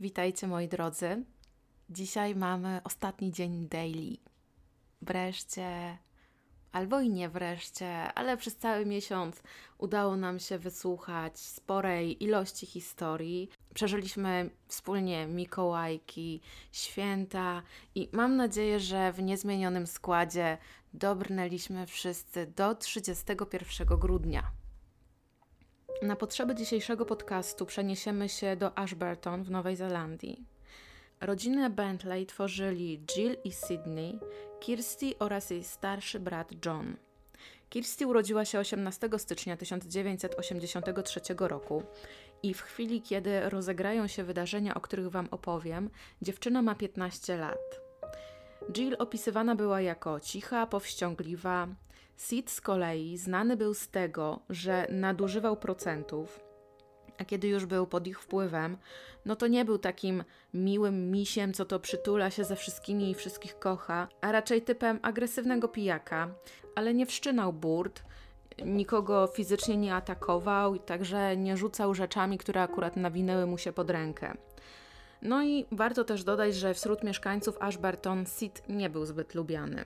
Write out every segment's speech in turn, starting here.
Witajcie moi drodzy. Dzisiaj mamy ostatni dzień daily. Wreszcie, albo i nie wreszcie, ale przez cały miesiąc udało nam się wysłuchać sporej ilości historii. Przeżyliśmy wspólnie Mikołajki, święta i mam nadzieję, że w niezmienionym składzie dobrnęliśmy wszyscy do 31 grudnia. Na potrzeby dzisiejszego podcastu przeniesiemy się do Ashburton w Nowej Zelandii. Rodzinę Bentley tworzyli Jill i Sydney, Kirsty oraz jej starszy brat John. Kirsty urodziła się 18 stycznia 1983 roku i w chwili, kiedy rozegrają się wydarzenia, o których Wam opowiem, dziewczyna ma 15 lat. Jill opisywana była jako cicha, powściągliwa, Sid z kolei znany był z tego, że nadużywał procentów, a kiedy już był pod ich wpływem, no to nie był takim miłym misiem, co to przytula się ze wszystkimi i wszystkich kocha, a raczej typem agresywnego pijaka, ale nie wszczynał burt, nikogo fizycznie nie atakował także nie rzucał rzeczami, które akurat nawinęły mu się pod rękę. No i warto też dodać, że wśród mieszkańców Ashburton Sid nie był zbyt lubiany.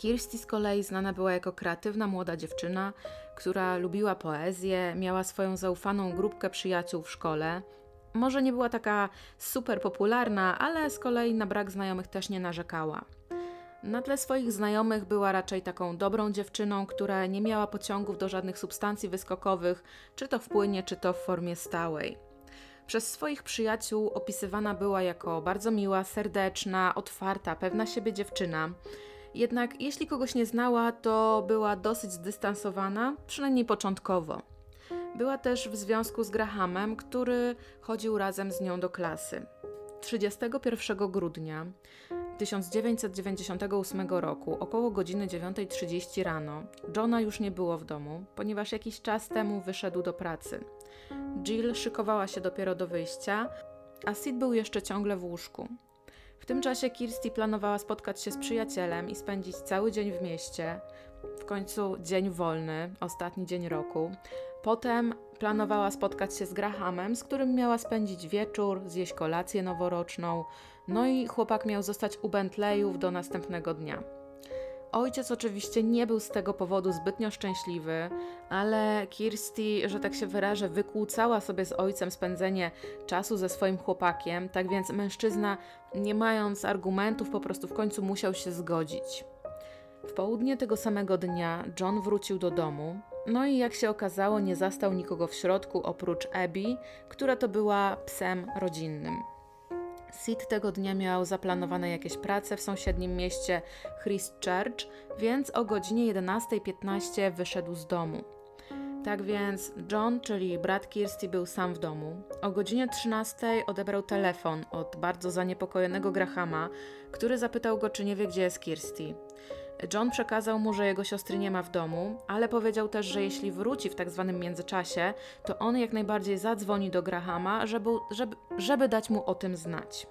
Kirsty z kolei znana była jako kreatywna młoda dziewczyna, która lubiła poezję, miała swoją zaufaną grupkę przyjaciół w szkole. Może nie była taka super popularna, ale z kolei na brak znajomych też nie narzekała. Na tle swoich znajomych była raczej taką dobrą dziewczyną, która nie miała pociągów do żadnych substancji wyskokowych, czy to w płynie, czy to w formie stałej. Przez swoich przyjaciół opisywana była jako bardzo miła, serdeczna, otwarta, pewna siebie dziewczyna. Jednak jeśli kogoś nie znała, to była dosyć zdystansowana, przynajmniej początkowo. Była też w związku z Grahamem, który chodził razem z nią do klasy. 31 grudnia 1998 roku, około godziny 9.30 rano, Johna już nie było w domu, ponieważ jakiś czas temu wyszedł do pracy. Jill szykowała się dopiero do wyjścia, a Sid był jeszcze ciągle w łóżku. W tym czasie Kirsty planowała spotkać się z przyjacielem i spędzić cały dzień w mieście. W końcu dzień wolny, ostatni dzień roku. Potem planowała spotkać się z Grahamem, z którym miała spędzić wieczór, zjeść kolację noworoczną. No i chłopak miał zostać u Bentleyów do następnego dnia. Ojciec oczywiście nie był z tego powodu zbytnio szczęśliwy, ale Kirsty, że tak się wyrażę, wykłócała sobie z ojcem spędzenie czasu ze swoim chłopakiem, tak więc mężczyzna, nie mając argumentów, po prostu w końcu musiał się zgodzić. W południe tego samego dnia John wrócił do domu, no i jak się okazało, nie zastał nikogo w środku oprócz Abby, która to była psem rodzinnym. Sid tego dnia miał zaplanowane jakieś prace w sąsiednim mieście Christchurch, więc o godzinie 11.15 wyszedł z domu. Tak więc John, czyli brat Kirsty, był sam w domu. O godzinie 13 odebrał telefon od bardzo zaniepokojonego Grahama, który zapytał go, czy nie wie, gdzie jest Kirsty. John przekazał mu, że jego siostry nie ma w domu, ale powiedział też, że jeśli wróci w tak zwanym międzyczasie, to on jak najbardziej zadzwoni do Grahama, żeby, żeby, żeby dać mu o tym znać.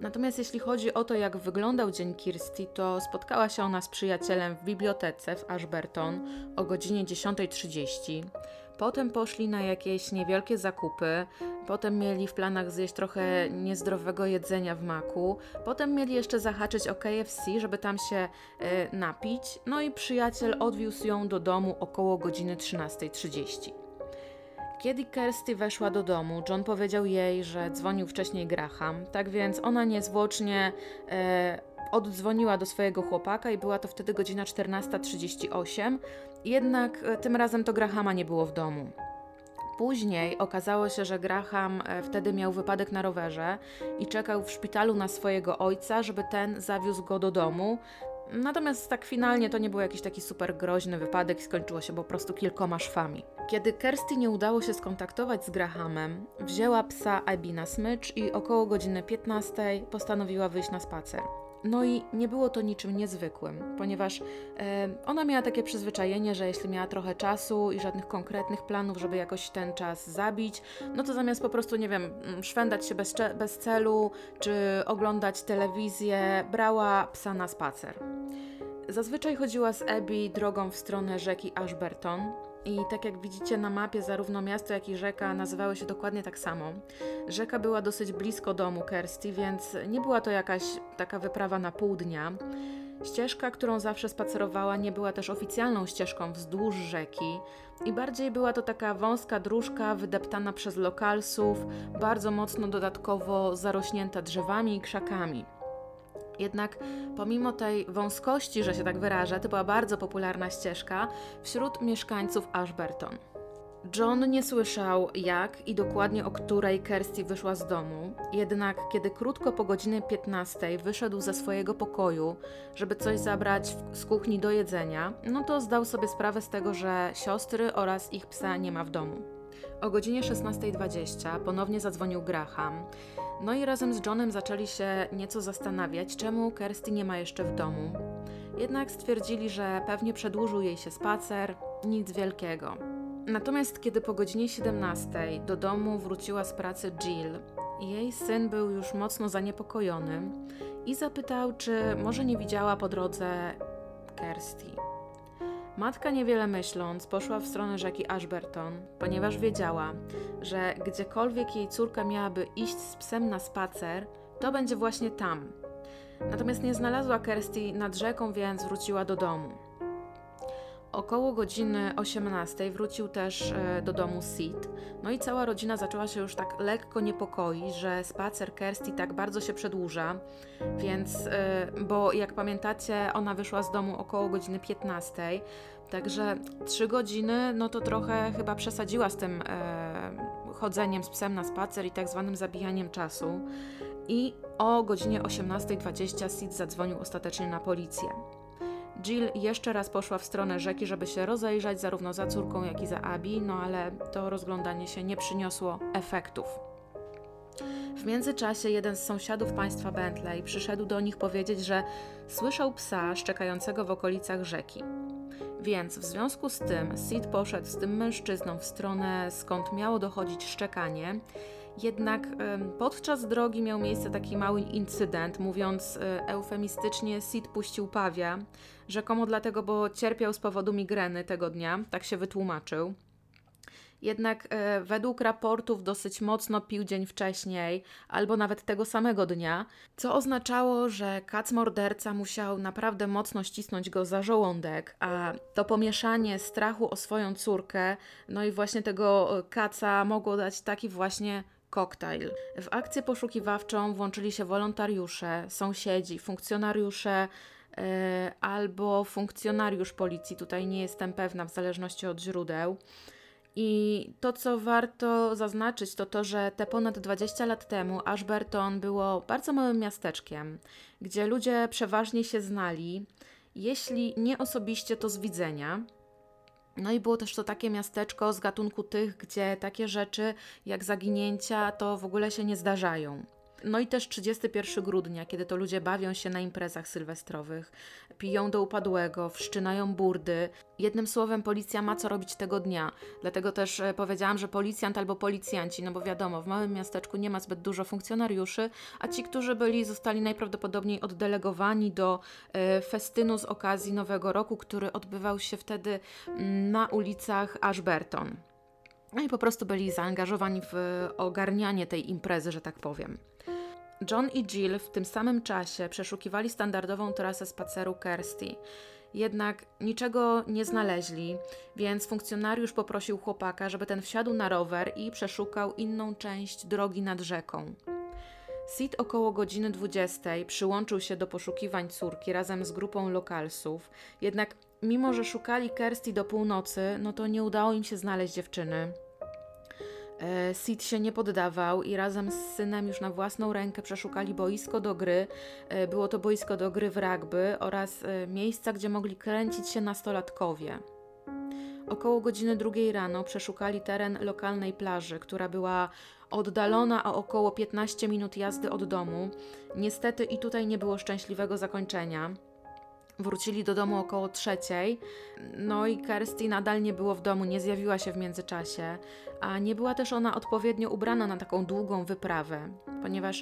Natomiast jeśli chodzi o to, jak wyglądał dzień Kirsty, to spotkała się ona z przyjacielem w bibliotece w Ashburton o godzinie 10.30. Potem poszli na jakieś niewielkie zakupy, potem mieli w planach zjeść trochę niezdrowego jedzenia w maku, potem mieli jeszcze zahaczyć o KFC, żeby tam się y, napić, no i przyjaciel odwiózł ją do domu około godziny 13.30. Kiedy Kirsty weszła do domu, John powiedział jej, że dzwonił wcześniej Graham, tak więc ona niezwłocznie e, oddzwoniła do swojego chłopaka i była to wtedy godzina 14.38, jednak e, tym razem to Grahama nie było w domu. Później okazało się, że Graham e, wtedy miał wypadek na rowerze i czekał w szpitalu na swojego ojca, żeby ten zawiózł go do domu. Natomiast tak finalnie to nie był jakiś taki super groźny wypadek skończyło się po prostu kilkoma szwami. Kiedy Kirsty nie udało się skontaktować z Grahamem, wzięła psa Abby na smycz i około godziny 15 postanowiła wyjść na spacer. No i nie było to niczym niezwykłym, ponieważ e, ona miała takie przyzwyczajenie, że jeśli miała trochę czasu i żadnych konkretnych planów, żeby jakoś ten czas zabić, no to zamiast po prostu, nie wiem, mm, szwendać się bez, bez celu czy oglądać telewizję, brała psa na spacer. Zazwyczaj chodziła z Abby drogą w stronę rzeki Ashburton, I tak jak widzicie na mapie, zarówno miasto, jak i rzeka nazywały się dokładnie tak samo. Rzeka była dosyć blisko domu Kirsty, więc nie była to jakaś taka wyprawa na pół dnia. Ścieżka, którą zawsze spacerowała, nie była też oficjalną ścieżką wzdłuż rzeki i bardziej była to taka wąska dróżka wydeptana przez lokalsów, bardzo mocno dodatkowo zarośnięta drzewami i krzakami. Jednak pomimo tej wąskości, że się tak wyrażę, to była bardzo popularna ścieżka wśród mieszkańców Ashburton. John nie słyszał jak i dokładnie o której Kirsty wyszła z domu, jednak kiedy krótko po godzinie 15 wyszedł ze swojego pokoju, żeby coś zabrać z kuchni do jedzenia, no to zdał sobie sprawę z tego, że siostry oraz ich psa nie ma w domu. O godzinie 16.20 ponownie zadzwonił Graham. No i razem z Johnem zaczęli się nieco zastanawiać, czemu Kirsty nie ma jeszcze w domu. Jednak stwierdzili, że pewnie przedłużył jej się spacer, nic wielkiego. Natomiast kiedy po godzinie 17 do domu wróciła z pracy Jill, jej syn był już mocno zaniepokojony i zapytał, czy może nie widziała po drodze Kirsty. Matka niewiele myśląc poszła w stronę rzeki Ashburton, ponieważ wiedziała, że gdziekolwiek jej córka miałaby iść z psem na spacer, to będzie właśnie tam. Natomiast nie znalazła Kirsty nad rzeką, więc wróciła do domu. Około godziny 18 wrócił też e, do domu Sid. No i cała rodzina zaczęła się już tak lekko niepokoić, że spacer Kirsty tak bardzo się przedłuża. Więc, e, bo jak pamiętacie, ona wyszła z domu około godziny 15. Także 3 godziny, no to trochę chyba przesadziła z tym e, chodzeniem z psem na spacer i tak zwanym zabijaniem czasu. I o godzinie 18.20 Sid zadzwonił ostatecznie na policję. Jill jeszcze raz poszła w stronę rzeki, żeby się rozejrzeć zarówno za córką, jak i za Abby, no ale to rozglądanie się nie przyniosło efektów. W międzyczasie jeden z sąsiadów państwa Bentley przyszedł do nich powiedzieć, że słyszał psa szczekającego w okolicach rzeki. Więc w związku z tym Sid poszedł z tym mężczyzną w stronę, skąd miało dochodzić szczekanie. Jednak podczas drogi miał miejsce taki mały incydent, mówiąc e, eufemistycznie, Sid puścił pawia, rzekomo dlatego, bo cierpiał z powodu migreny tego dnia, tak się wytłumaczył. Jednak e, według raportów dosyć mocno pił dzień wcześniej, albo nawet tego samego dnia, co oznaczało, że kac morderca musiał naprawdę mocno ścisnąć go za żołądek, a to pomieszanie strachu o swoją córkę, no i właśnie tego e, kaca mogło dać taki właśnie koktajl. W akcję poszukiwawczą włączyli się wolontariusze, sąsiedzi, funkcjonariusze e, albo funkcjonariusz policji, tutaj nie jestem pewna w zależności od źródeł. I to, co warto zaznaczyć, to to, że te ponad 20 lat temu Ashburton było bardzo małym miasteczkiem, gdzie ludzie przeważnie się znali, jeśli nie osobiście, to z widzenia. No i było też to takie miasteczko z gatunku tych, gdzie takie rzeczy jak zaginięcia to w ogóle się nie zdarzają. No i też 31 grudnia, kiedy to ludzie bawią się na imprezach sylwestrowych, piją do upadłego, wszczynają burdy. Jednym słowem, policja ma co robić tego dnia. Dlatego też e, powiedziałam, że policjant albo policjanci, no bo wiadomo, w małym miasteczku nie ma zbyt dużo funkcjonariuszy, a ci, którzy byli, zostali najprawdopodobniej oddelegowani do e, festynu z okazji Nowego Roku, który odbywał się wtedy mm, na ulicach Ashburton. No i po prostu byli zaangażowani w ogarnianie tej imprezy, że tak powiem. John i Jill w tym samym czasie przeszukiwali standardową trasę spaceru Kirsty. Jednak niczego nie znaleźli, więc funkcjonariusz poprosił chłopaka, żeby ten wsiadł na rower i przeszukał inną część drogi nad rzeką. Sid około godziny 20 przyłączył się do poszukiwań córki razem z grupą lokalsów, jednak mimo, że szukali Kirsty do północy, no to nie udało im się znaleźć dziewczyny. E, Sid się nie poddawał i razem z synem już na własną rękę przeszukali boisko do gry. E, Było to boisko do gry w rugby oraz e, miejsca, gdzie mogli kręcić się nastolatkowie. Około godziny drugiej rano przeszukali teren lokalnej plaży, która była oddalona o około 15 minut jazdy od domu. Niestety i tutaj nie było szczęśliwego zakończenia. Wrócili do domu około trzeciej, no i Kirsty nadal nie było w domu, nie zjawiła się w międzyczasie, a nie była też ona odpowiednio ubrana na taką długą wyprawę. ponieważ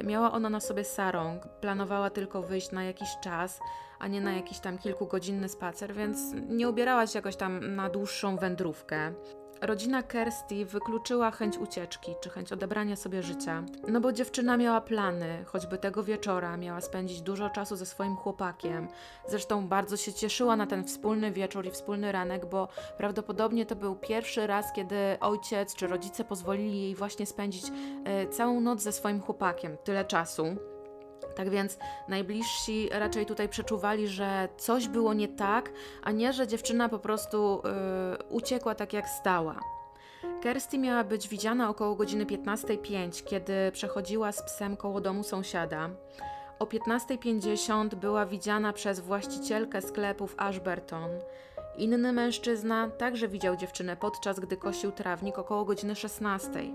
y, miała ona na sobie sarong, planowała tylko wyjść na jakiś czas, a nie na jakiś tam kilkugodzinny spacer, więc nie ubierała się jakoś tam na dłuższą wędrówkę. Rodzina Kirsty wykluczyła chęć ucieczki czy chęć odebrania sobie życia, no bo dziewczyna miała plany, choćby tego wieczora miała spędzić dużo czasu ze swoim chłopakiem. Zresztą bardzo się cieszyła na ten wspólny wieczór i wspólny ranek, bo prawdopodobnie to był pierwszy raz, kiedy ojciec czy rodzice pozwolili jej właśnie spędzić e, całą noc ze swoim chłopakiem, tyle czasu. Tak więc najbliżsi raczej tutaj przeczuwali, że coś było nie tak, a nie, że dziewczyna po prostu yy, uciekła tak jak stała. Kirsty miała być widziana około godziny 15.05, kiedy przechodziła z psem koło domu sąsiada. O 15.50 była widziana przez właścicielkę sklepów Ashburton. Inny mężczyzna także widział dziewczynę podczas gdy kosił trawnik około godziny 16.00.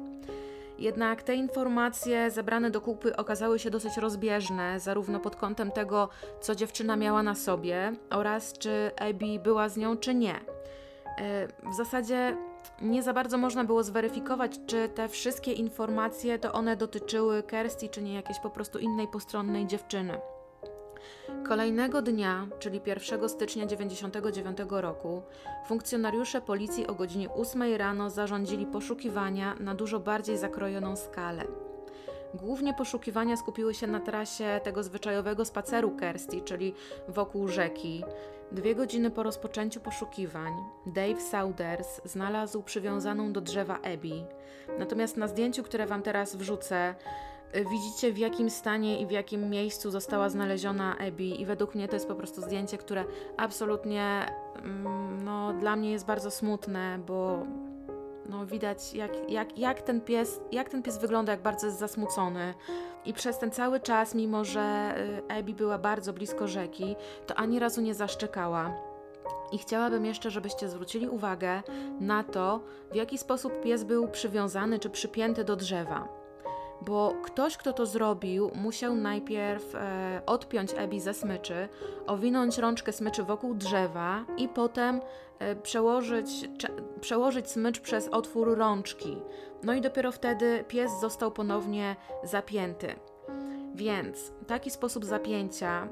Jednak te informacje zebrane do kupy okazały się dosyć rozbieżne, zarówno pod kątem tego, co dziewczyna miała na sobie, oraz czy Abby była z nią, czy nie. E, w zasadzie nie za bardzo można było zweryfikować, czy te wszystkie informacje to one dotyczyły Kirsty, czy nie jakiejś po prostu innej postronnej dziewczyny. Kolejnego dnia, czyli 1 stycznia 1999 roku, funkcjonariusze policji o godzinie 8 rano zarządzili poszukiwania na dużo bardziej zakrojoną skalę. Głównie poszukiwania skupiły się na trasie tego zwyczajowego spaceru Kirsty, czyli wokół rzeki. Dwie godziny po rozpoczęciu poszukiwań, Dave Saunders znalazł przywiązaną do drzewa Abby. Natomiast na zdjęciu, które Wam teraz wrzucę, widzicie w jakim stanie i w jakim miejscu została znaleziona Abby i według mnie to jest po prostu zdjęcie, które absolutnie mm, no, dla mnie jest bardzo smutne, bo no, widać jak, jak, jak, ten pies, jak ten pies wygląda, jak bardzo jest zasmucony. I przez ten cały czas, mimo że y, Abby była bardzo blisko rzeki, to ani razu nie zaszczekała. I chciałabym jeszcze, żebyście zwrócili uwagę na to, w jaki sposób pies był przywiązany czy przypięty do drzewa bo ktoś, kto to zrobił, musiał najpierw e, odpiąć Ebi ze smyczy, owinąć rączkę smyczy wokół drzewa i potem e, przełożyć, cze, przełożyć smycz przez otwór rączki. No i dopiero wtedy pies został ponownie zapięty. Więc taki sposób zapięcia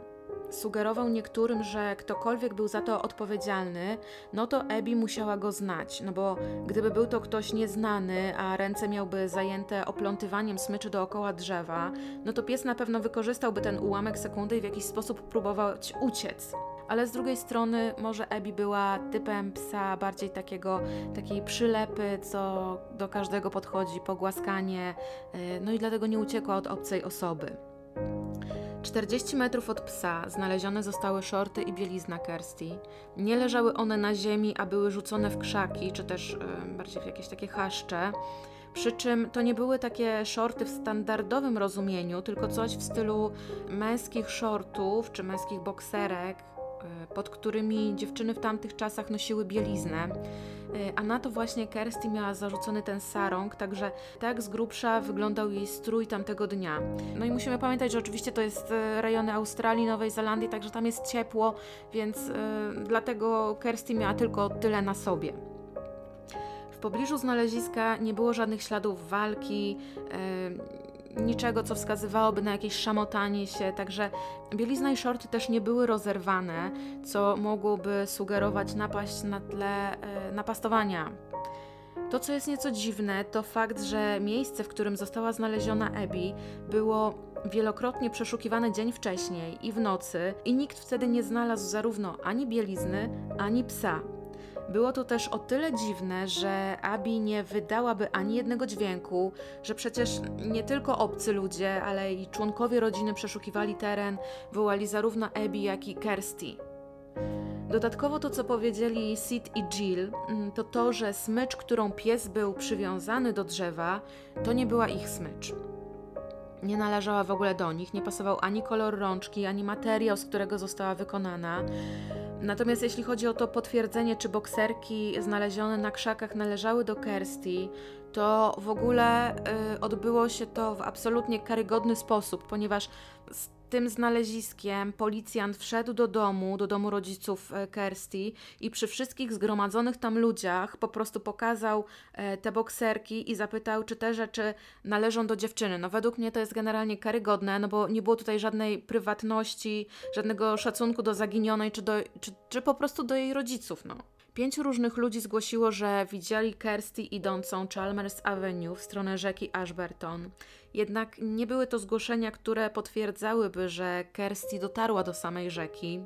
sugerował niektórym, że ktokolwiek był za to odpowiedzialny, no to Ebi musiała go znać, no bo gdyby był to ktoś nieznany, a ręce miałby zajęte oplątywaniem smyczy dookoła drzewa, no to pies na pewno wykorzystałby ten ułamek sekundy i w jakiś sposób próbować uciec. Ale z drugiej strony może Ebi była typem psa bardziej takiego, takiej przylepy, co do każdego podchodzi, pogłaskanie, y, no i dlatego nie uciekła od obcej osoby. 40 metrów od psa znalezione zostały shorty i bielizna Kirsty. Nie leżały one na ziemi, a były rzucone w krzaki, czy też yy, bardziej w jakieś takie chaszcze. Przy czym to nie były takie shorty w standardowym rozumieniu, tylko coś w stylu męskich shortów czy męskich bokserek, yy, pod którymi dziewczyny w tamtych czasach nosiły bieliznę. Y, a na to właśnie Kirsty miała zarzucony ten sarong, także tak z grubsza wyglądał jej strój tamtego dnia. No i musimy pamiętać, że oczywiście to jest y, rejony Australii, Nowej Zelandii, także tam jest ciepło, więc y, dlatego Kirsty miała tylko tyle na sobie. W pobliżu znaleziska nie było żadnych śladów walki, niczego, co wskazywałoby na jakieś szamotanie się, także bielizna i shorty też nie były rozerwane, co mogłoby sugerować napaść na tle e, napastowania. To, co jest nieco dziwne, to fakt, że miejsce, w którym została znaleziona Abby, było wielokrotnie przeszukiwane dzień wcześniej i w nocy, i nikt wtedy nie znalazł zarówno ani bielizny, ani psa. Było to też o tyle dziwne, że Abi nie wydałaby ani jednego dźwięku, że przecież nie tylko obcy ludzie, ale i członkowie rodziny przeszukiwali teren, wołali zarówno Abby, jak i Kirsty. Dodatkowo to, co powiedzieli Sid i Jill, mm, to to, że smycz, którą pies był przywiązany do drzewa, to nie była ich smycz. Nie należała w ogóle do nich, nie pasował ani kolor rączki, ani materiał, z którego została wykonana. Natomiast jeśli chodzi o to potwierdzenie, czy bokserki znalezione na krzakach należały do Kirsty, to w ogóle y, odbyło się to w absolutnie karygodny sposób, ponieważ tym znaleziskiem policjant wszedł do domu, do domu rodziców e, Kirsty i przy wszystkich zgromadzonych tam ludziach po prostu pokazał e, te bokserki i zapytał, czy te rzeczy należą do dziewczyny. No według mnie to jest generalnie karygodne, no bo nie było tutaj żadnej prywatności, żadnego szacunku do zaginionej, czy, do, czy, czy po prostu do jej rodziców, no. Pięciu różnych ludzi zgłosiło, że widzieli Kirsty idącą Chalmers Avenue w stronę rzeki Ashburton. Jednak nie były to zgłoszenia, które potwierdzałyby, że Kirsty dotarła do samej rzeki.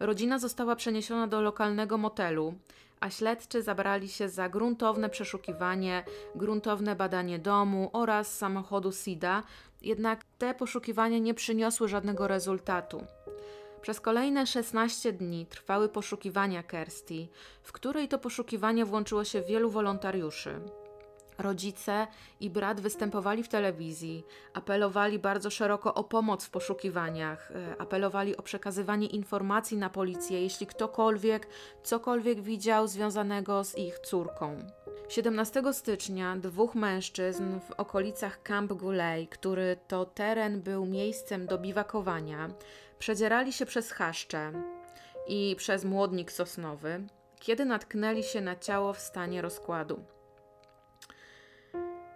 Rodzina została przeniesiona do lokalnego motelu, a śledczy zabrali się za gruntowne przeszukiwanie, gruntowne badanie domu oraz samochodu Sida, jednak te poszukiwania nie przyniosły żadnego rezultatu. Przez kolejne 16 dni trwały poszukiwania Kirsty, w której to poszukiwania włączyło się wielu wolontariuszy. Rodzice i brat występowali w telewizji, apelowali bardzo szeroko o pomoc w poszukiwaniach, e, apelowali o przekazywanie informacji na policję, jeśli ktokolwiek cokolwiek widział związanego z ich córką. 17 stycznia dwóch mężczyzn w okolicach Camp Guley, który to teren był miejscem do biwakowania, Przedzierali się przez chaszcze i przez młodnik sosnowy, kiedy natknęli się na ciało w stanie rozkładu.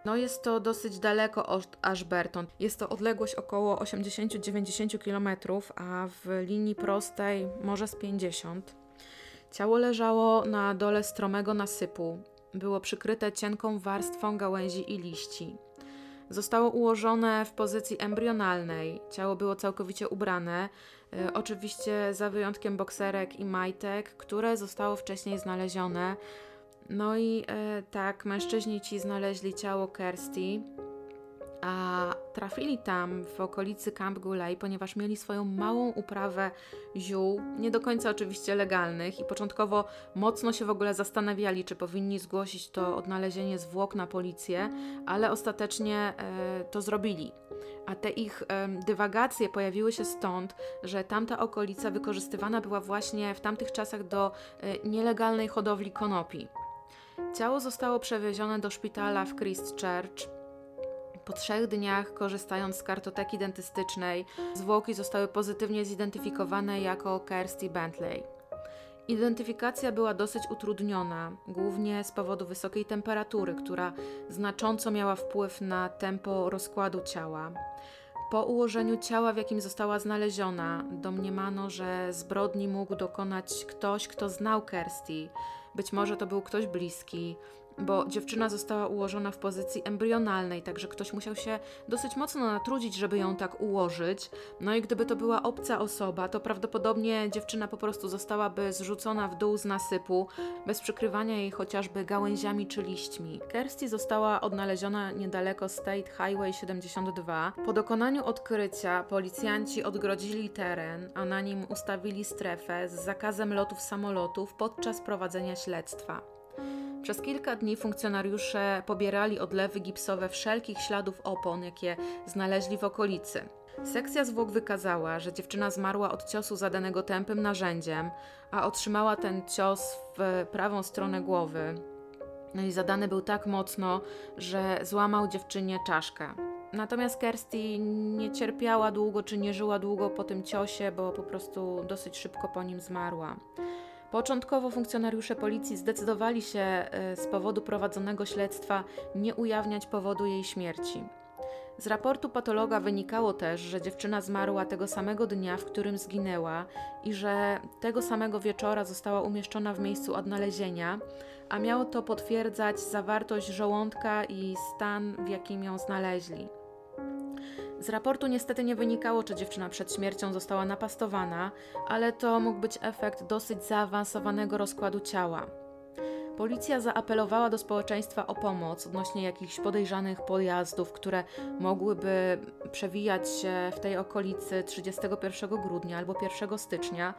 No jest to dosyć daleko od Ashburton. Jest to odległość około 80-90 km, a w linii prostej może z 50. Ciało leżało na dole stromego nasypu. Było przykryte cienką warstwą gałęzi i liści. Zostało ułożone w pozycji embrionalnej. Ciało było całkowicie ubrane, e, oczywiście za wyjątkiem bokserek i majtek, które zostało wcześniej znalezione. No i e, tak, mężczyźni ci znaleźli ciało Kirsty a trafili tam w okolicy Camp Guley, ponieważ mieli swoją małą uprawę ziół, nie do końca oczywiście legalnych i początkowo mocno się w ogóle zastanawiali, czy powinni zgłosić to odnalezienie zwłok na policję, ale ostatecznie e, to zrobili. A te ich e, dywagacje pojawiły się stąd, że tamta okolica wykorzystywana była właśnie w tamtych czasach do e, nielegalnej hodowli konopi. Ciało zostało przewiezione do szpitala w Christchurch, po trzech dniach, korzystając z kartoteki dentystycznej, zwłoki zostały pozytywnie zidentyfikowane jako Kirsty Bentley. Identyfikacja była dosyć utrudniona, głównie z powodu wysokiej temperatury, która znacząco miała wpływ na tempo rozkładu ciała. Po ułożeniu ciała, w jakim została znaleziona, domniemano, że zbrodni mógł dokonać ktoś, kto znał Kirsty. Być może to był ktoś bliski, bo dziewczyna została ułożona w pozycji embrionalnej, także ktoś musiał się dosyć mocno natrudzić, żeby ją tak ułożyć. No i gdyby to była obca osoba, to prawdopodobnie dziewczyna po prostu zostałaby zrzucona w dół z nasypu, bez przykrywania jej chociażby gałęziami czy liśćmi. Kirsty została odnaleziona niedaleko State Highway 72. Po dokonaniu odkrycia policjanci odgrodzili teren, a na nim ustawili strefę z zakazem lotów samolotów podczas prowadzenia śledztwa. Przez kilka dni funkcjonariusze pobierali odlewy gipsowe wszelkich śladów opon, jakie znaleźli w okolicy. Sekcja zwłok wykazała, że dziewczyna zmarła od ciosu zadanego tępym narzędziem, a otrzymała ten cios w prawą stronę głowy. No i zadany był tak mocno, że złamał dziewczynie czaszkę. Natomiast Kirsty nie cierpiała długo, czy nie żyła długo po tym ciosie, bo po prostu dosyć szybko po nim zmarła. Początkowo funkcjonariusze policji zdecydowali się e, z powodu prowadzonego śledztwa nie ujawniać powodu jej śmierci. Z raportu patologa wynikało też, że dziewczyna zmarła tego samego dnia, w którym zginęła i że tego samego wieczora została umieszczona w miejscu odnalezienia, a miało to potwierdzać zawartość żołądka i stan, w jakim ją znaleźli. Z raportu niestety nie wynikało, czy dziewczyna przed śmiercią została napastowana, ale to mógł być efekt dosyć zaawansowanego rozkładu ciała. Policja zaapelowała do społeczeństwa o pomoc odnośnie jakichś podejrzanych pojazdów, które mogłyby przewijać się w tej okolicy 31 grudnia albo 1 stycznia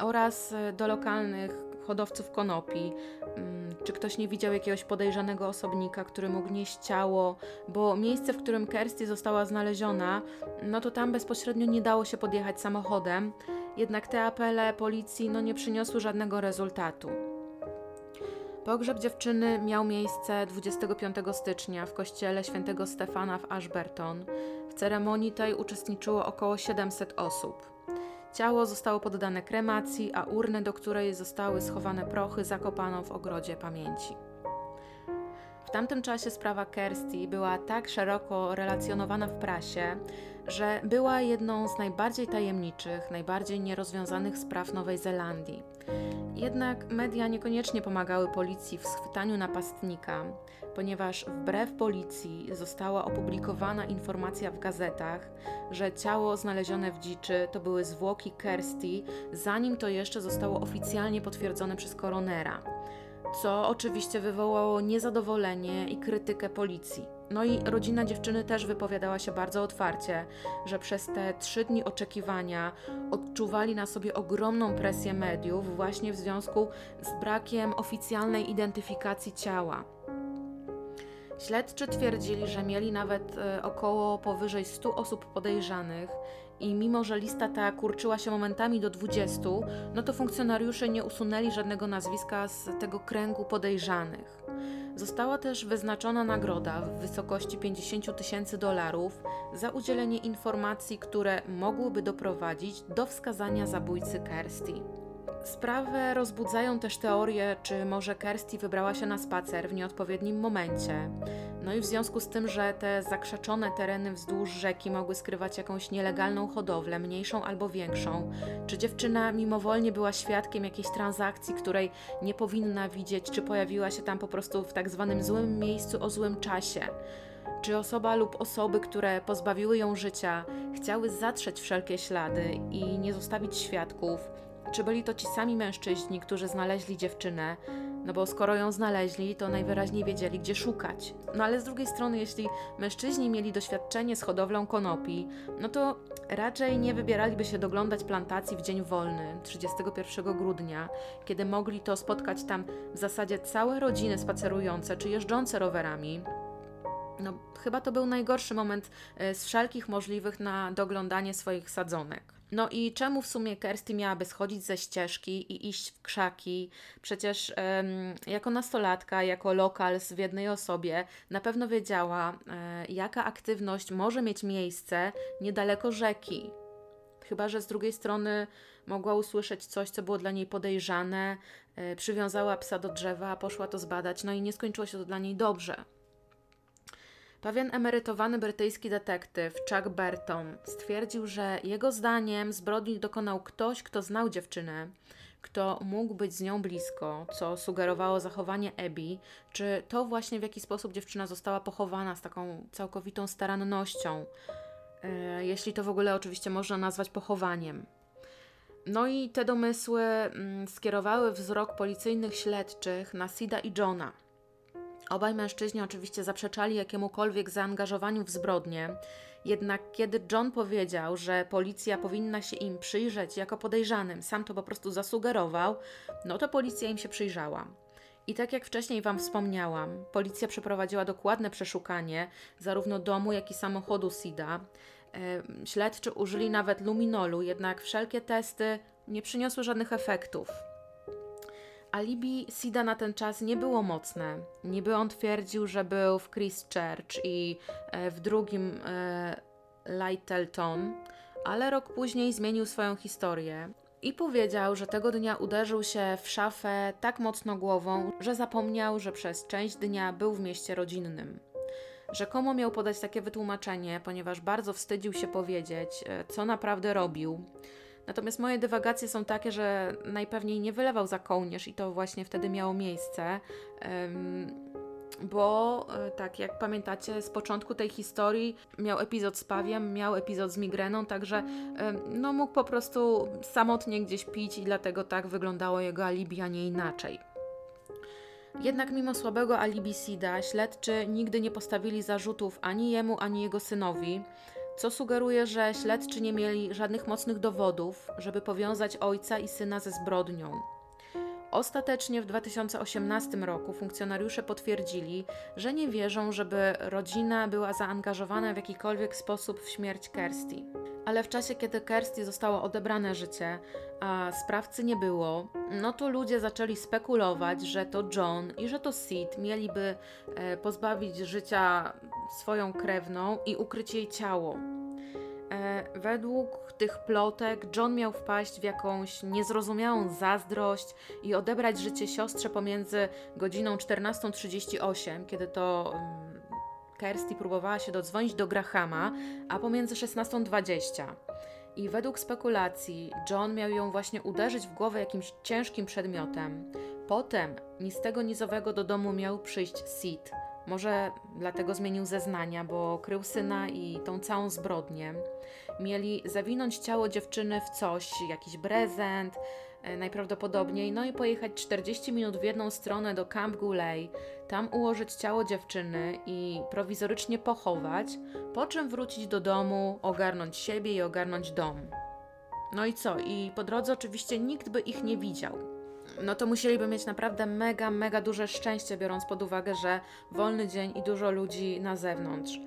oraz do lokalnych hodowców konopi, mm, czy ktoś nie widział jakiegoś podejrzanego osobnika, który mógł nieść ciało, bo miejsce, w którym Kirsty została znaleziona, no to tam bezpośrednio nie dało się podjechać samochodem, jednak te apele policji no nie przyniosły żadnego rezultatu. Pogrzeb dziewczyny miał miejsce 25 stycznia w kościele świętego Stefana w Ashburton. W ceremonii tej uczestniczyło około 700 osób. Ciało zostało poddane kremacji, a urnę, do której zostały schowane prochy, zakopano w ogrodzie pamięci. W tamtym czasie sprawa Kirsty była tak szeroko relacjonowana w prasie, że była jedną z najbardziej tajemniczych, najbardziej nierozwiązanych spraw Nowej Zelandii. Jednak media niekoniecznie pomagały policji w schwytaniu napastnika, ponieważ wbrew policji została opublikowana informacja w gazetach, że ciało znalezione w dziczy to były zwłoki Kirsty, zanim to jeszcze zostało oficjalnie potwierdzone przez koronera co oczywiście wywołało niezadowolenie i krytykę policji. No i rodzina dziewczyny też wypowiadała się bardzo otwarcie, że przez te trzy dni oczekiwania odczuwali na sobie ogromną presję mediów właśnie w związku z brakiem oficjalnej identyfikacji ciała. Śledczy twierdzili, że mieli nawet e, około powyżej 100 osób podejrzanych i mimo, że lista ta kurczyła się momentami do 20, no to funkcjonariusze nie usunęli żadnego nazwiska z tego kręgu podejrzanych. Została też wyznaczona nagroda w wysokości 50 tysięcy dolarów za udzielenie informacji, które mogłyby doprowadzić do wskazania zabójcy Kirsty. Sprawę rozbudzają też teorie, czy może Kirsty wybrała się na spacer w nieodpowiednim momencie. No i w związku z tym, że te zakrzaczone tereny wzdłuż rzeki mogły skrywać jakąś nielegalną hodowlę, mniejszą albo większą, czy dziewczyna mimowolnie była świadkiem jakiejś transakcji, której nie powinna widzieć, czy pojawiła się tam po prostu w tak zwanym złym miejscu o złym czasie. Czy osoba lub osoby, które pozbawiły ją życia, chciały zatrzeć wszelkie ślady i nie zostawić świadków, czy byli to ci sami mężczyźni, którzy znaleźli dziewczynę, no bo skoro ją znaleźli, to najwyraźniej wiedzieli, gdzie szukać. No ale z drugiej strony, jeśli mężczyźni mieli doświadczenie z hodowlą konopi, no to raczej nie wybieraliby się doglądać plantacji w dzień wolny, 31 grudnia, kiedy mogli to spotkać tam w zasadzie całe rodziny spacerujące czy jeżdżące rowerami. No, chyba to był najgorszy moment e, z wszelkich możliwych na doglądanie swoich sadzonek. No i czemu w sumie Kirsty miałaby schodzić ze ścieżki i iść w krzaki? Przecież um, jako nastolatka, jako lokal w jednej osobie, na pewno wiedziała, e, jaka aktywność może mieć miejsce niedaleko rzeki. Chyba, że z drugiej strony mogła usłyszeć coś, co było dla niej podejrzane, e, przywiązała psa do drzewa, poszła to zbadać, no i nie skończyło się to dla niej dobrze. Pewien emerytowany brytyjski detektyw Chuck Burton stwierdził, że jego zdaniem zbrodni dokonał ktoś, kto znał dziewczynę, kto mógł być z nią blisko, co sugerowało zachowanie Abby, czy to właśnie w jaki sposób dziewczyna została pochowana z taką całkowitą starannością, e, jeśli to w ogóle oczywiście można nazwać pochowaniem. No i te domysły mm, skierowały wzrok policyjnych śledczych na Sida i Johna – Obaj mężczyźni oczywiście zaprzeczali jakiemukolwiek zaangażowaniu w zbrodnię, jednak kiedy John powiedział, że policja powinna się im przyjrzeć jako podejrzanym, sam to po prostu zasugerował, no to policja im się przyjrzała. I tak jak wcześniej Wam wspomniałam, policja przeprowadziła dokładne przeszukanie zarówno domu, jak i samochodu Sida. Śledczy użyli nawet luminolu, jednak wszelkie testy nie przyniosły żadnych efektów. Alibi Sida na ten czas nie było mocne. Niby on twierdził, że był w Christchurch i e, w drugim e, Littleton, ale rok później zmienił swoją historię i powiedział, że tego dnia uderzył się w szafę tak mocno głową, że zapomniał, że przez część dnia był w mieście rodzinnym. Rzekomo miał podać takie wytłumaczenie, ponieważ bardzo wstydził się powiedzieć, e, co naprawdę robił. Natomiast moje dywagacje są takie, że najpewniej nie wylewał za kołnierz i to właśnie wtedy miało miejsce. bo e, tak jak pamiętacie, z początku tej historii miał epizod z pawiem, miał epizod z migreną, także no, mógł po prostu samotnie gdzieś pić i dlatego tak wyglądało jego alibi, a nie inaczej. Jednak mimo słabego alibi Sida, śledczy nigdy nie postawili zarzutów ani jemu, ani jego synowi co sugeruje, że śledczy nie mieli żadnych mocnych dowodów, żeby powiązać ojca i syna ze zbrodnią. Ostatecznie w 2018 roku funkcjonariusze potwierdzili, że nie wierzą, żeby rodzina była zaangażowana w jakikolwiek sposób w śmierć Kirsty. Ale w czasie, kiedy Kirsty zostało odebrane życie, a sprawcy nie było, no to ludzie zaczęli spekulować, że to John i że to Sid mieliby e, pozbawić życia swoją krewną i ukryć jej ciało. E, według tych plotek John miał wpaść w jakąś niezrozumiałą zazdrość i odebrać życie siostrze pomiędzy godziną 14.38, kiedy to um, Kirsty próbowała się dodzwonić do Grahama, a pomiędzy 16.20. I według spekulacji John miał ją właśnie uderzyć w głowę jakimś ciężkim przedmiotem. Potem ni z tego nizowego do domu miał przyjść Sid. Może dlatego zmienił zeznania, bo krył syna i tą całą zbrodnię. Mieli zawinąć ciało dziewczyny w coś, jakiś prezent, e, najprawdopodobniej, no i pojechać 40 minut w jedną stronę do Camp Guley, tam ułożyć ciało dziewczyny i prowizorycznie pochować, po czym wrócić do domu, ogarnąć siebie i ogarnąć dom. No i co? I po drodze oczywiście nikt by ich nie widział. No to musieliby mieć naprawdę mega, mega duże szczęście, biorąc pod uwagę, że wolny dzień i dużo ludzi na zewnątrz.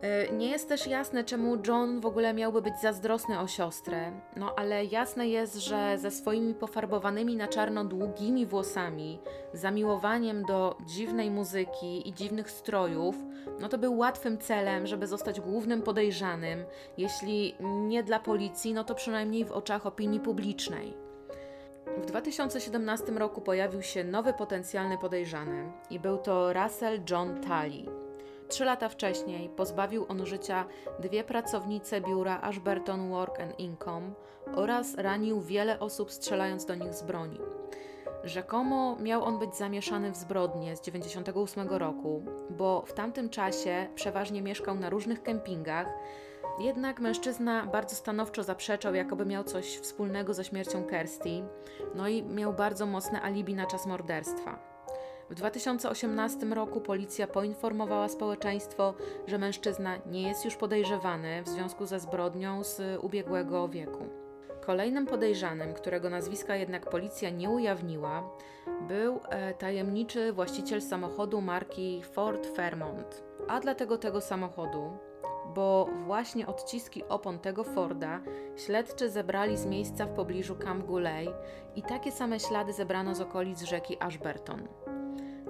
E, nie jest też jasne, czemu John w ogóle miałby być zazdrosny o siostrę, no ale jasne jest, że ze swoimi pofarbowanymi na czarno długimi włosami, zamiłowaniem do dziwnej muzyki i dziwnych strojów, no to był łatwym celem, żeby zostać głównym podejrzanym, jeśli nie dla policji, no to przynajmniej w oczach opinii publicznej. W 2017 roku pojawił się nowy potencjalny podejrzany i był to Russell John Tully. Trzy lata wcześniej pozbawił on życia dwie pracownice biura Ashburton Work and Income oraz ranił wiele osób strzelając do nich z broni. Rzekomo miał on być zamieszany w zbrodnie z 98 roku, bo w tamtym czasie przeważnie mieszkał na różnych kempingach, jednak mężczyzna bardzo stanowczo zaprzeczał, jakoby miał coś wspólnego ze śmiercią Kirsty, no i miał bardzo mocne alibi na czas morderstwa. W 2018 roku policja poinformowała społeczeństwo, że mężczyzna nie jest już podejrzewany w związku ze zbrodnią z ubiegłego wieku. Kolejnym podejrzanym, którego nazwiska jednak policja nie ujawniła, był e, tajemniczy właściciel samochodu marki Ford Fairmont. A dlatego tego samochodu, bo właśnie odciski opon tego Forda śledczy zebrali z miejsca w pobliżu Camp Guley i takie same ślady zebrano z okolic rzeki Ashburton.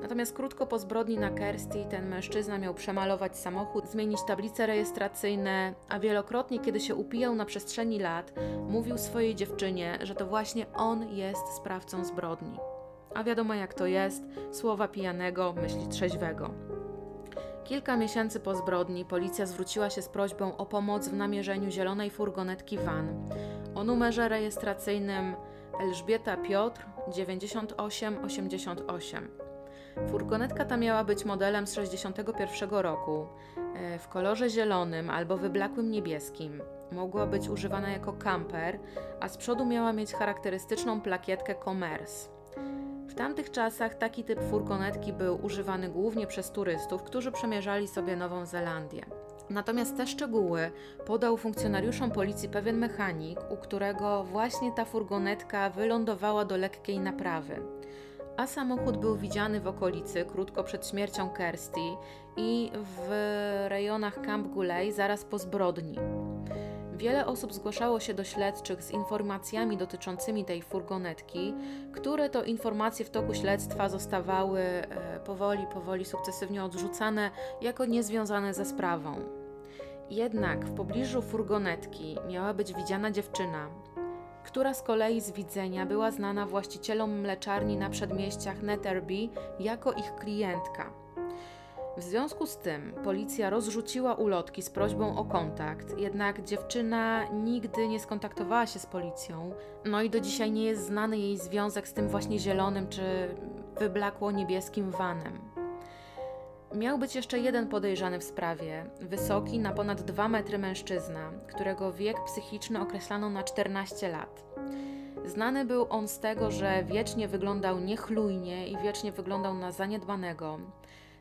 Natomiast krótko po zbrodni na Kirsty ten mężczyzna miał przemalować samochód, zmienić tablice rejestracyjne, a wielokrotnie, kiedy się upijał na przestrzeni lat, mówił swojej dziewczynie, że to właśnie on jest sprawcą zbrodni. A wiadomo jak to jest, słowa pijanego, myśli trzeźwego. Kilka miesięcy po zbrodni policja zwróciła się z prośbą o pomoc w namierzeniu zielonej furgonetki van o numerze rejestracyjnym Elżbieta Piotr 9888. Furgonetka ta miała być modelem z 61 roku, e, w kolorze zielonym albo wyblakłym niebieskim. Mogła być używana jako camper, a z przodu miała mieć charakterystyczną plakietkę Commerce. W tamtych czasach taki typ furgonetki był używany głównie przez turystów, którzy przemierzali sobie Nową Zelandię. Natomiast te szczegóły podał funkcjonariuszom policji pewien mechanik, u którego właśnie ta furgonetka wylądowała do lekkiej naprawy a samochód był widziany w okolicy krótko przed śmiercią Kirsty i w rejonach Camp Guley zaraz po zbrodni. Wiele osób zgłaszało się do śledczych z informacjami dotyczącymi tej furgonetki, które to informacje w toku śledztwa zostawały e, powoli, powoli, sukcesywnie odrzucane jako niezwiązane ze sprawą. Jednak w pobliżu furgonetki miała być widziana dziewczyna, która z kolei z widzenia była znana właścicielom mleczarni na przedmieściach Netherby jako ich klientka. W związku z tym policja rozrzuciła ulotki z prośbą o kontakt, jednak dziewczyna nigdy nie skontaktowała się z policją, no i do dzisiaj nie jest znany jej związek z tym właśnie zielonym czy wyblakło niebieskim vanem. Miał być jeszcze jeden podejrzany w sprawie, wysoki na ponad 2 metry mężczyzna, którego wiek psychiczny określano na 14 lat. Znany był on z tego, że wiecznie wyglądał niechlujnie i wiecznie wyglądał na zaniedbanego.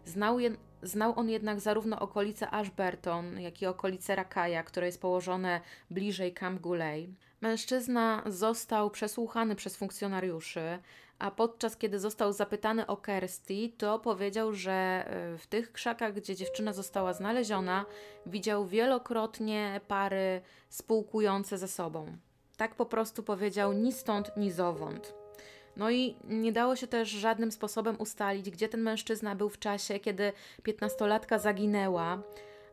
Znał, znał on jednak zarówno okolice Ashburton, jak i okolice Rakaja, które jest położone bliżej Camp Guley. Mężczyzna został przesłuchany przez funkcjonariuszy, a podczas kiedy został zapytany o Kirsty, to powiedział, że y, w tych krzakach, gdzie dziewczyna została znaleziona, widział wielokrotnie pary spółkujące ze sobą. Tak po prostu powiedział ni stąd, ni zowąd. No i nie dało się też żadnym sposobem ustalić, gdzie ten mężczyzna był w czasie, kiedy piętnastolatka zaginęła.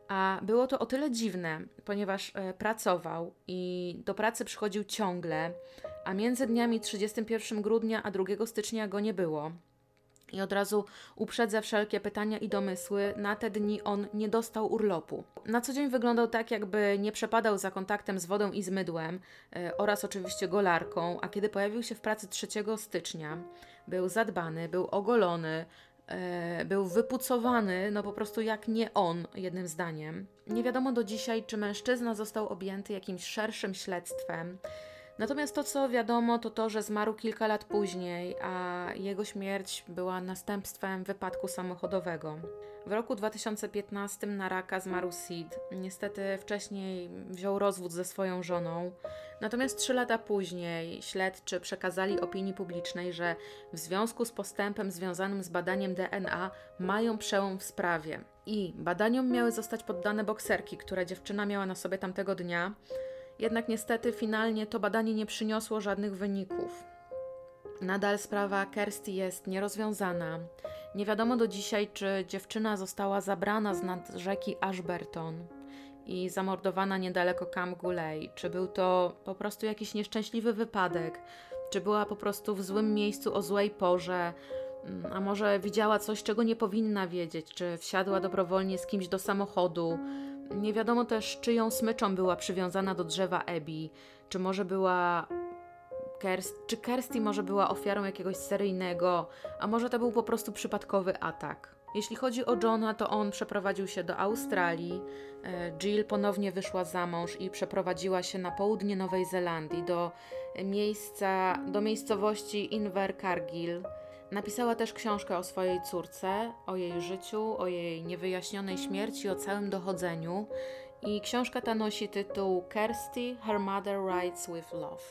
A było to o tyle dziwne, ponieważ e, pracował i do pracy przychodził ciągle, a między dniami 31 grudnia a 2 stycznia go nie było. I od razu uprzedzę wszelkie pytania i domysły. Na te dni on nie dostał urlopu. Na co dzień wyglądał tak, jakby nie przepadał za kontaktem z wodą i z mydłem e, oraz oczywiście golarką, a kiedy pojawił się w pracy 3 stycznia, był zadbany, był ogolony, e, był wypucowany, no po prostu jak nie on, jednym zdaniem. Nie wiadomo do dzisiaj, czy mężczyzna został objęty jakimś szerszym śledztwem. Natomiast to, co wiadomo, to to, że zmarł kilka lat później, a jego śmierć była następstwem wypadku samochodowego. W roku 2015 na raka zmarł Sid. Niestety wcześniej wziął rozwód ze swoją żoną. Natomiast trzy lata później śledczy przekazali opinii publicznej, że w związku z postępem związanym z badaniem DNA mają przełom w sprawie. I badaniom miały zostać poddane bokserki, które dziewczyna miała na sobie tamtego dnia. Jednak niestety finalnie to badanie nie przyniosło żadnych wyników. Nadal sprawa Kirsty jest nierozwiązana. Nie wiadomo do dzisiaj, czy dziewczyna została zabrana z nad rzeki Ashburton i zamordowana niedaleko Cam Guley, czy był to po prostu jakiś nieszczęśliwy wypadek, czy była po prostu w złym miejscu o złej porze, mm, a może widziała coś, czego nie powinna wiedzieć, czy wsiadła dobrowolnie z kimś do samochodu. Nie wiadomo też, czyją smyczą była przywiązana do drzewa Abby, czy może była Kerst, czy Kirsty może była ofiarą jakiegoś seryjnego, a może to był po prostu przypadkowy atak. Jeśli chodzi o Johna, to on przeprowadził się do Australii. e, Jill ponownie wyszła za mąż i przeprowadziła się na południe Nowej Zelandii do miejsca, do miejscowości Invercargill. Napisała też książkę o swojej córce, o jej życiu, o jej niewyjaśnionej śmierci, o całym dochodzeniu. I książka ta nosi tytuł Kirsty, Her Mother Writes with Love.